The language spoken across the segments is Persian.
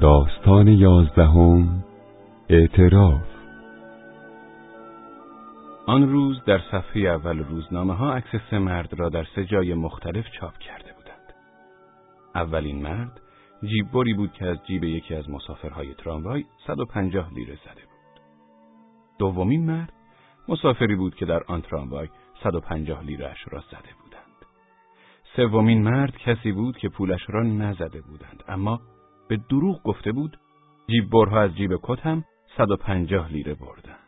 داستان یازدهم اعتراف آن روز در صفحه اول روزنامه ها عکس سه مرد را در سه جای مختلف چاپ کرده بودند. اولین مرد جیببری بود که از جیب یکی از مسافرهای تراموای 150 لیره زده بود. دومین مرد مسافری بود که در آن تراموای 150 لیرهش را زده بودند. سومین مرد کسی بود که پولش را نزده بودند اما به دروغ گفته بود جیب برها از جیب کتم 150 لیره بردن.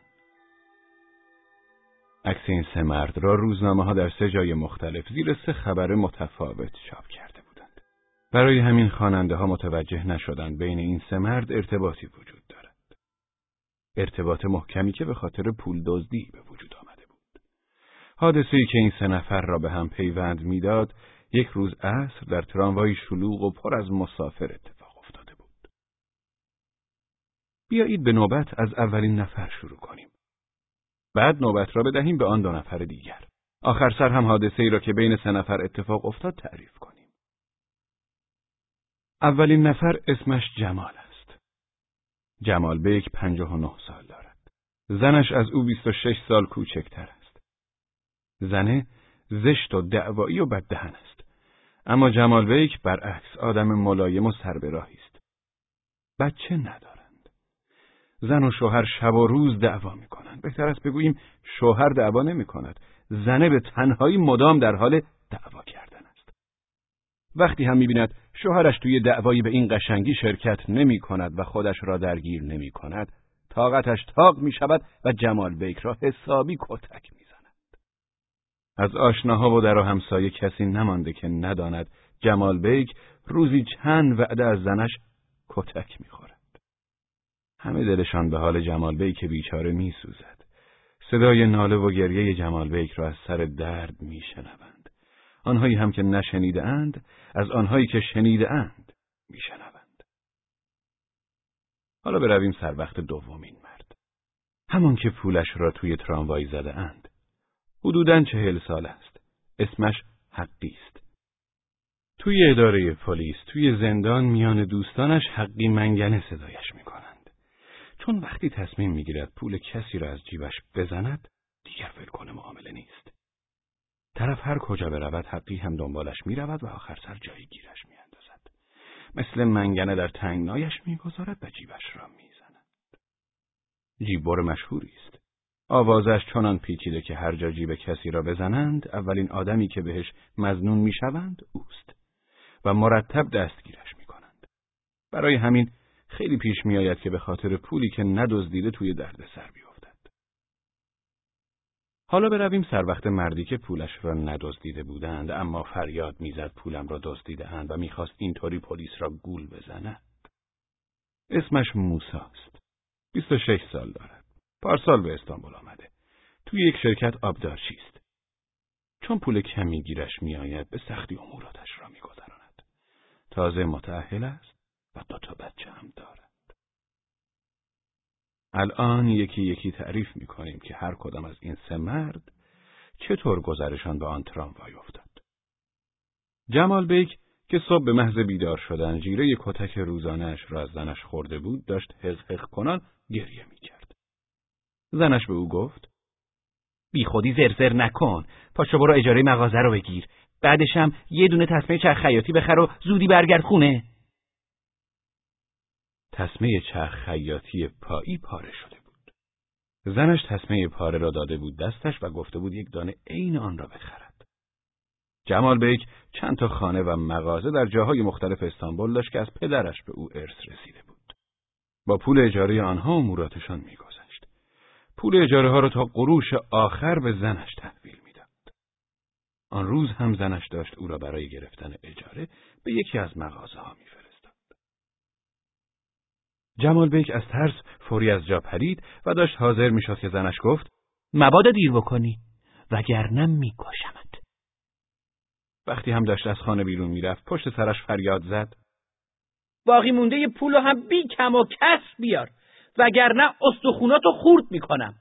عکس این سه مرد را روزنامه ها در سه جای مختلف زیر سه خبر متفاوت چاپ کرده بودند. برای همین خواننده ها متوجه نشدند بین این سه مرد ارتباطی وجود دارد. ارتباط محکمی که به خاطر پول دزدی به وجود آمده بود. حادثه ای که این سه نفر را به هم پیوند می‌داد یک روز عصر در تراموای شلوغ و پر از مسافر اتفاق. بیایید به نوبت از اولین نفر شروع کنیم. بعد نوبت را بدهیم به آن دو نفر دیگر. آخر سر هم حادثه ای را که بین سه نفر اتفاق افتاد تعریف کنیم. اولین نفر اسمش جمال است. جمال بیک پنجاه و نه سال دارد. زنش از او بیست و شش سال کوچکتر است. زنه زشت و دعوایی و بددهن است. اما جمال بیک برعکس آدم ملایم و سربراهی است. بچه ندارند. زن و شوهر شب و روز دعوا می کنند. بهتر است بگوییم شوهر دعوا نمی کند. زنه به تنهایی مدام در حال دعوا کردن است. وقتی هم می بیند شوهرش توی دعوایی به این قشنگی شرکت نمی کند و خودش را درگیر نمی کند، طاقتش تاق می شود و جمال بیک را حسابی کتک می از آشناها و در همسایه کسی نمانده که نداند جمال بیک روزی چند وعده از زنش کتک می‌خورد. همه دلشان به حال جمال بیک بیچاره میسوزد. صدای ناله و گریه جمال بیک را از سر درد میشنوند. آنهایی هم که نشنیده اند از آنهایی که شنیده اند میشنوند. حالا برویم سر وقت دومین مرد. همان که پولش را توی تراموای زده اند. حدوداً چهل سال است. اسمش حقی است. توی اداره پلیس، توی زندان میان دوستانش حقی منگنه صدایش می‌کنند. چون وقتی تصمیم می‌گیرد پول کسی را از جیبش بزند، دیگر ولکن معامله نیست. طرف هر کجا برود حقی هم دنبالش می‌رود و آخر سر جایی گیرش میاندازد. مثل منگنه در تنگنایش می‌گذارد و جیبش را می‌زند. جیببر مشهوری است. آوازش چنان پیچیده که هر جا جیب کسی را بزنند اولین آدمی که بهش مزنون می‌شوند اوست و مرتب دستگیرش می‌کنند. برای همین خیلی پیش میآید که به خاطر پولی که ندزدیده توی درد سر بیفتد. حالا برویم سر وقت مردی که پولش را ندزدیده بودند اما فریاد می‌زد پولم را دزدیدهاند و می‌خواست اینطوری پلیس را گول بزند. اسمش موساست. 26 سال دارد. پارسال به استانبول آمده. توی یک شرکت آبدارچی است. چون پول کمی گیرش میآید به سختی اموراتش را میگذراند. تازه متأهل است و دو تا بچه هم دارد. الان یکی یکی تعریف می کنیم که هر کدام از این سه مرد چطور گذرشان به آن تراموای افتاد. جمال بیک که صبح به محض بیدار شدن جیره کتک روزانهش را از زنش خورده بود داشت حق کنان گریه می کرد. زنش به او گفت بی خودی زرزر نکن پاشو برو اجاره مغازه رو بگیر بعدشم یه دونه تسمه چرخ خیاطی بخر و زودی برگرد خونه تسمه چرخ خیاطی پایی پاره شده بود زنش تسمه پاره را داده بود دستش و گفته بود یک دانه عین آن را بخرد جمال بیک چند تا خانه و مغازه در جاهای مختلف استانبول داشت که از پدرش به او ارث رسیده بود با پول اجاره آنها اموراتشان میگذشت پول اجاره ها را تا قروش آخر به زنش تحویل می‌داد. آن روز هم زنش داشت او را برای گرفتن اجاره به یکی از مغازه ها میفرستاد. جمال بیک از ترس فوری از جا پرید و داشت حاضر می‌شد که زنش گفت مبادا دیر بکنی وگرنه میکشمت. وقتی هم داشت از خانه بیرون می‌رفت پشت سرش فریاد زد باقی مونده پول هم بی کم و کس بیار وگرنه استخوناتو خورد می‌کنم.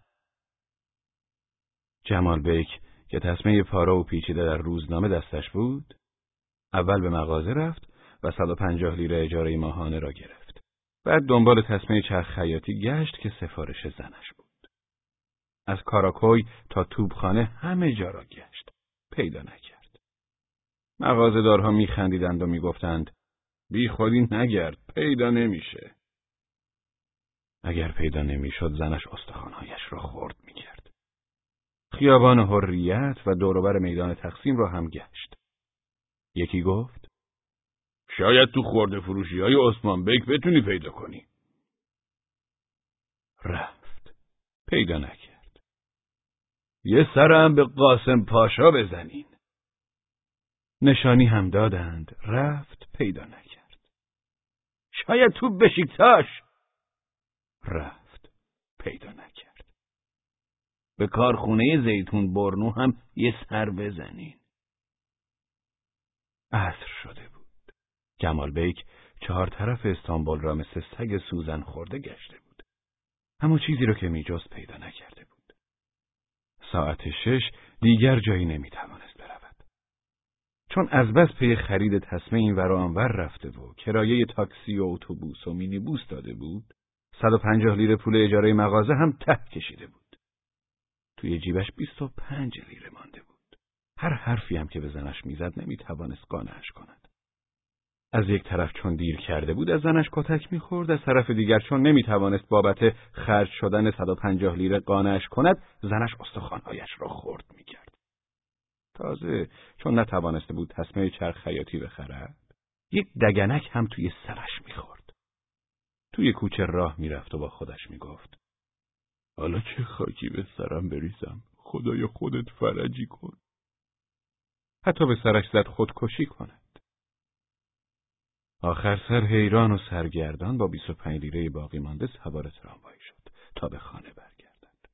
جمال بیک که تصمه پارا و پیچیده در روزنامه دستش بود، اول به مغازه رفت و 150 لیره اجاره ماهانه را گرفت. بعد دنبال تصمه چرخ خیاطی گشت که سفارش زنش بود. از کاراکوی تا توبخانه همه جا را گشت. پیدا نکرد. مغازه‌دارها میخندیدند و می‌گفتند بی خودی نگرد پیدا نمیشه. اگر پیدا نمی‌شد زنش استخوانهایش را خورد می‌کرد. خیابان حریت و دوروبر میدان تقسیم را هم گشت. یکی گفت شاید تو خورده فروشی های عثمان بیک بتونی پیدا کنی. رفت. پیدا نکرد. یه سرم به قاسم پاشا بزنین. نشانی هم دادند. رفت. پیدا نکرد. شاید تو بشیکتاش. رفت. پیدا نکرد. به کارخونه زیتون برنو هم یه سر بزنین. عصر شده جمال بیک چهار طرف استانبول را مثل سگ سوزن خورده گشته بود. اما چیزی را که میجست پیدا نکرده بود. ساعت شش دیگر جایی نمی‌توانست برود. چون از بس پی خرید تسمه این ور رفته و کرایه تاکسی و اتوبوس و مینیبوس داده بود، 150 لیره پول اجاره مغازه هم ته کشیده بود. توی جیبش 25 لیره مانده بود. هر حرفی هم که به زنش می‌زد نمی‌توانست قانعش کند. از یک طرف چون دیر کرده بود از زنش کتک می‌خورد از طرف دیگر چون نمی‌توانست بابت خرج شدن 150 لیره قانعش کند زنش استخوانهایش را خورد می‌کرد. تازه چون نتوانسته بود تسمه چرخ خیاطی بخرد یک دگنک هم توی سرش می‌خورد. توی کوچه راه می‌رفت و با خودش می‌گفت حالا چه خاکی به سرم بریزم؟ خدای خودت فرجی کن. حتی به سرش زد خودکشی کند آخر سر حیران و سرگردان با 25 لیره باقی مانده سوار تراموای شد تا به خانه برگردد.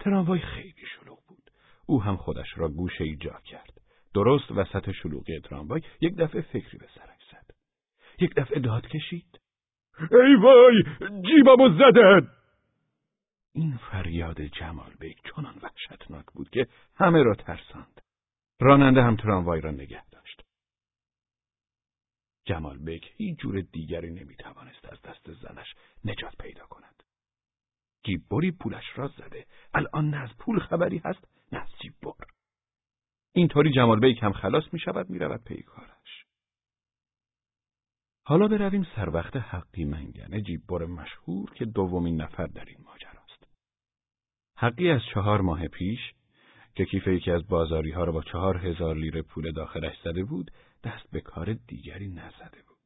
تراموای خیلی شلوغ بود. او هم خودش را گوشه ای جا کرد. درست وسط شلوغی تراموای یک دفعه فکری به سرش زد. یک دفعه داد کشید. ای وای جیبمو زدن! این فریاد جمال بیک چنان وحشتناک بود که همه را ترساند. راننده هم تراموای را نگه جمال بیک هیچ جور دیگری نمی‌توانست از دست زنش نجات پیدا کند. جیببری پولش را زده. الان نه از پول خبری هست نه از جیببر. اینطوری جمال بیک هم خلاص می شود می رود پی کارش. حالا برویم سر وقت حقی منگنه جیببر مشهور که دومین نفر در این ماجراست. حقی از چهار ماه پیش که کیف یکی از بازاری ها را با چهار هزار لیره پول داخلش زده بود دست به کار دیگری نزده بود.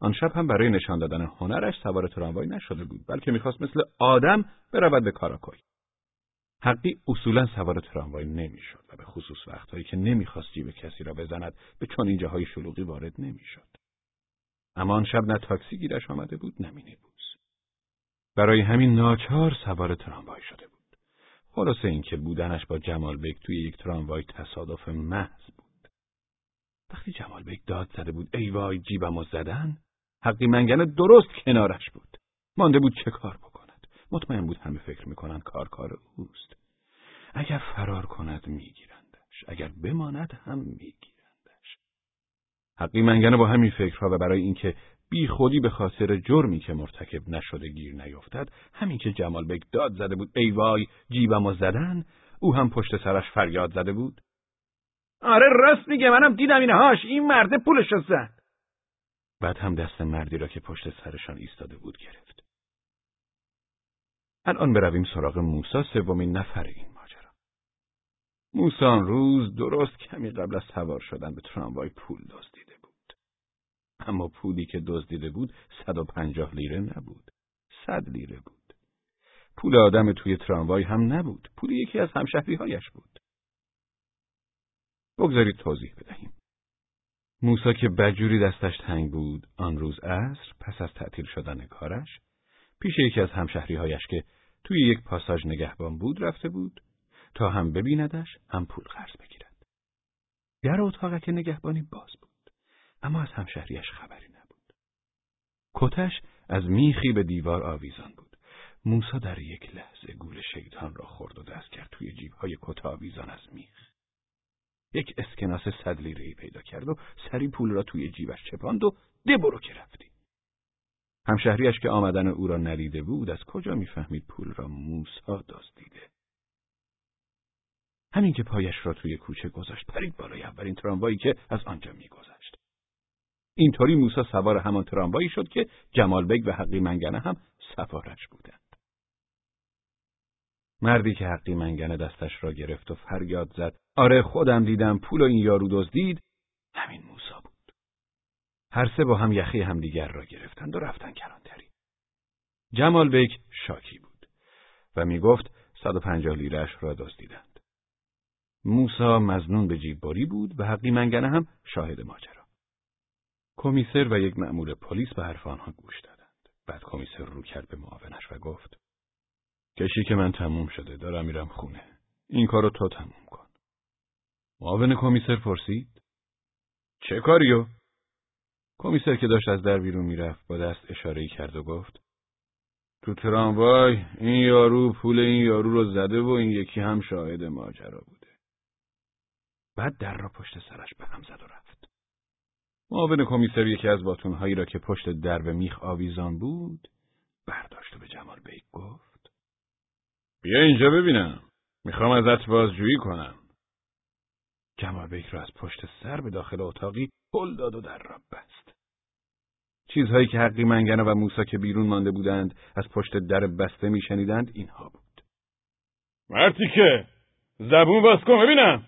آن شب هم برای نشان دادن هنرش سوار تراموای نشده بود بلکه می‌خواست مثل آدم برود به کاراکوی. حقی اصولا سوار تراموای نمی‌شد و به خصوص وقتهایی که نمی‌خواست جیب کسی را بزند به چون این جاهای شلوغی وارد نمی‌شد. اما آن شب نه تاکسی گیرش آمده بود نه مینیبوس. برای همین ناچار سوار تراموای شده بود. خلاصه اینکه بودنش با جمال بیک توی یک تراموای تصادف محض. وقتی جمال بیک داد زده بود ای وای جیبمو زدن؟ حقی منگنه درست کنارش بود. مانده بود چه کار بکند؟ مطمئن بود همه فکر می‌کنند کار کار اوست. اگر فرار کند میگیرندش اگر بماند هم میگیرندش. حقی منگنه با همین فکرها و برای اینکه بی خودی به خاطر جرمی که مرتکب نشده گیر نیفتد همین که جمال بیک داد زده بود ای وای جیبمو زدن؟ او هم پشت سرش فریاد زده بود؟ آره راست میگه منم دیدم اینهاش این مرده پولش رو زد. بعد هم دست مردی را که پشت سرشان ایستاده بود گرفت. الان برویم سراغ موسا سومین نفر این ماجرا. موسا روز درست کمی قبل از سوار شدن به تراموای پول دزدیده بود. اما پولی که دزدیده بود صد و پنجاه لیره نبود. صد لیره بود. پول آدم توی تراموای هم نبود. پول یکی از همشهریهایش بود. بگذارید توضیح بدهیم. موسا که بجوری دستش تنگ بود آن روز عصر پس از تعطیل شدن کارش پیش یکی از همشهریهایش که توی یک پاساژ نگهبان بود رفته بود تا هم ببیندش هم پول قرض بگیرد. در اتاق که نگهبانی باز بود اما از همشهریش خبری نبود. کتش از میخی به دیوار آویزان بود. موسا در یک لحظه گول شیطان را خورد و دست کرد توی جیبهای کت آویزان از میخ. یک اسکناس صد لیره پیدا کرد و سری پول را توی جیبش چپاند و ده برو که رفتی. همشهریش که آمدن او را ندیده بود از کجا می‌فهمید پول را موسا دزدیده همین که پایش را توی کوچه گذاشت. پرید بالای اولین تراموایی که از آنجا میگذشت. اینطوری موسا سوار همان تراموایی شد که جمال بگ و حقی منگنه هم سوارش بودند. مردی که حقی منگنه دستش را گرفت و فریاد زد آره خودم دیدم پول و این یارو دزدید همین موسا بود هر سه با هم یخی همدیگر را گرفتند و رفتن کلانتری. جمال بیک شاکی بود و می گفت 150 لیرش را دزدیدند. موسا مزنون به جیببری بود و حقی منگنه هم شاهد ماجرا. کمیسر و یک مأمور پلیس به حرف آنها گوش دادند. بعد کمیسر رو کرد به معاونش و گفت: کشی که من تموم شده دارم میرم خونه. این کارو تو تموم کن. معاون کمیسر پرسید: چه کاریو؟ کمیسر که داشت از در بیرون می‌رفت با دست اشاره کرد و گفت تو تراموای این یارو پول این یارو رو زده و این یکی هم شاهد ماجرا بوده. بعد در را پشت سرش به هم زد و رفت. معاون کمیسر یکی از باتونهایی را که پشت درب میخ آویزان بود برداشت و به جمال بیک گفت بیا اینجا ببینم. می‌خوام ازت بازجویی کنم. جمال بیک را از پشت سر به داخل اتاقی پل داد و در را بست. چیزهایی که حقی منگنه و موسا که بیرون مانده بودند از پشت در بسته میشنیدند اینها بود. مرتی که زبون باز کن ببینم.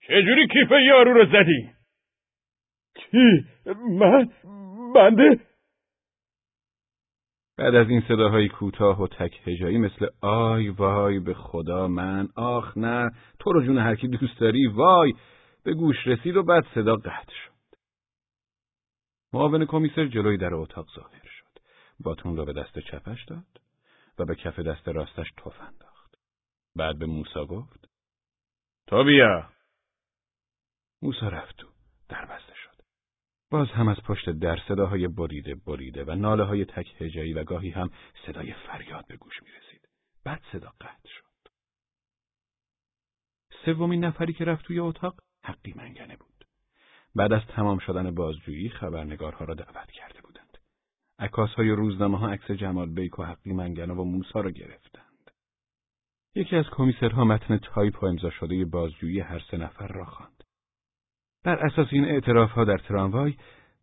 چجوری کیف یارو رو زدی؟ کی؟ من؟ بنده؟ بعد از این صداهای کوتاه و تک هجایی مثل آی وای به خدا من آخ نه تو رو جون هر کی دوست داری وای به گوش رسید و بعد صدا قطع شد معاون کمیسر جلوی در اتاق ظاهر شد. باتون را به دست چپش داد و به کف دست راستش تف انداخت. بعد به موسا گفت: تا بیا. موسا رفت تو. در بسته شد. باز هم از پشت در صداهای بریده بریده و ناله های تک هجایی و گاهی هم صدای فریاد به گوش می رسید. بعد صدا قطع شد. سومین نفری که رفت توی اتاق حقی منگنه بود. بعد از تمام شدن بازجویی خبرنگارها را دعوت کرده بودند. عکاس های روزنامه ها عکس جمال بیک و حقی منگنه و موسا را گرفتند. یکی از کمیسرها متن تایپ و امضا شده بازجویی هر سه نفر را خواند. بر اساس این اعتراف ها در تراموای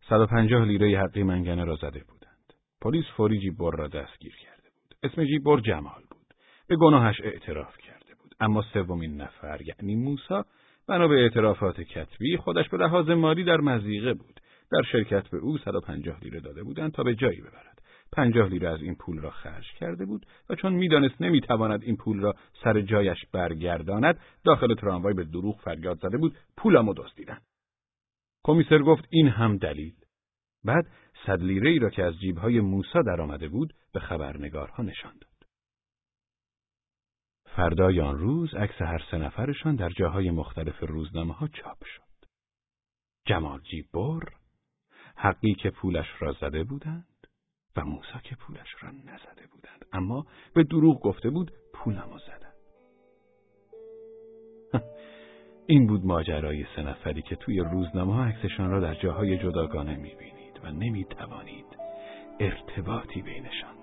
150 لیره حقی منگنه را زده بودند. پلیس فوری جیبور را دستگیر کرده بود. اسم جیبور جمال بود. به گناهش اعتراف کرده بود. اما سومین نفر یعنی موسا بنا به اعترافات کتبی خودش به لحاظ مالی در مزیقه بود. در شرکت به او 150 لیره داده بودند تا به جایی ببرد. 50 لیره از این پول را خرج کرده بود و چون می‌دانست نمی‌تواند این پول را سر جایش برگرداند داخل تراموای به دروغ فریاد زده بود پولمو دزدیدن کمیسر گفت این هم دلیل. بعد صد لیره ای را که از جیبهای موسا درآمده بود به خبرنگارها نشان داد. فردای آن روز عکس هر سه نفرشان در جاهای مختلف روزنامه ها چاپ شد. جمال بر، حقی که پولش را زده بودند و موسا که پولش را نزده بودند اما به دروغ گفته بود پولمو زدن. این بود ماجرای سه نفری که توی روزنامه ها عکسشان را در جاهای جداگانه می‌بینید و نمی‌توانید ارتباطی بینشان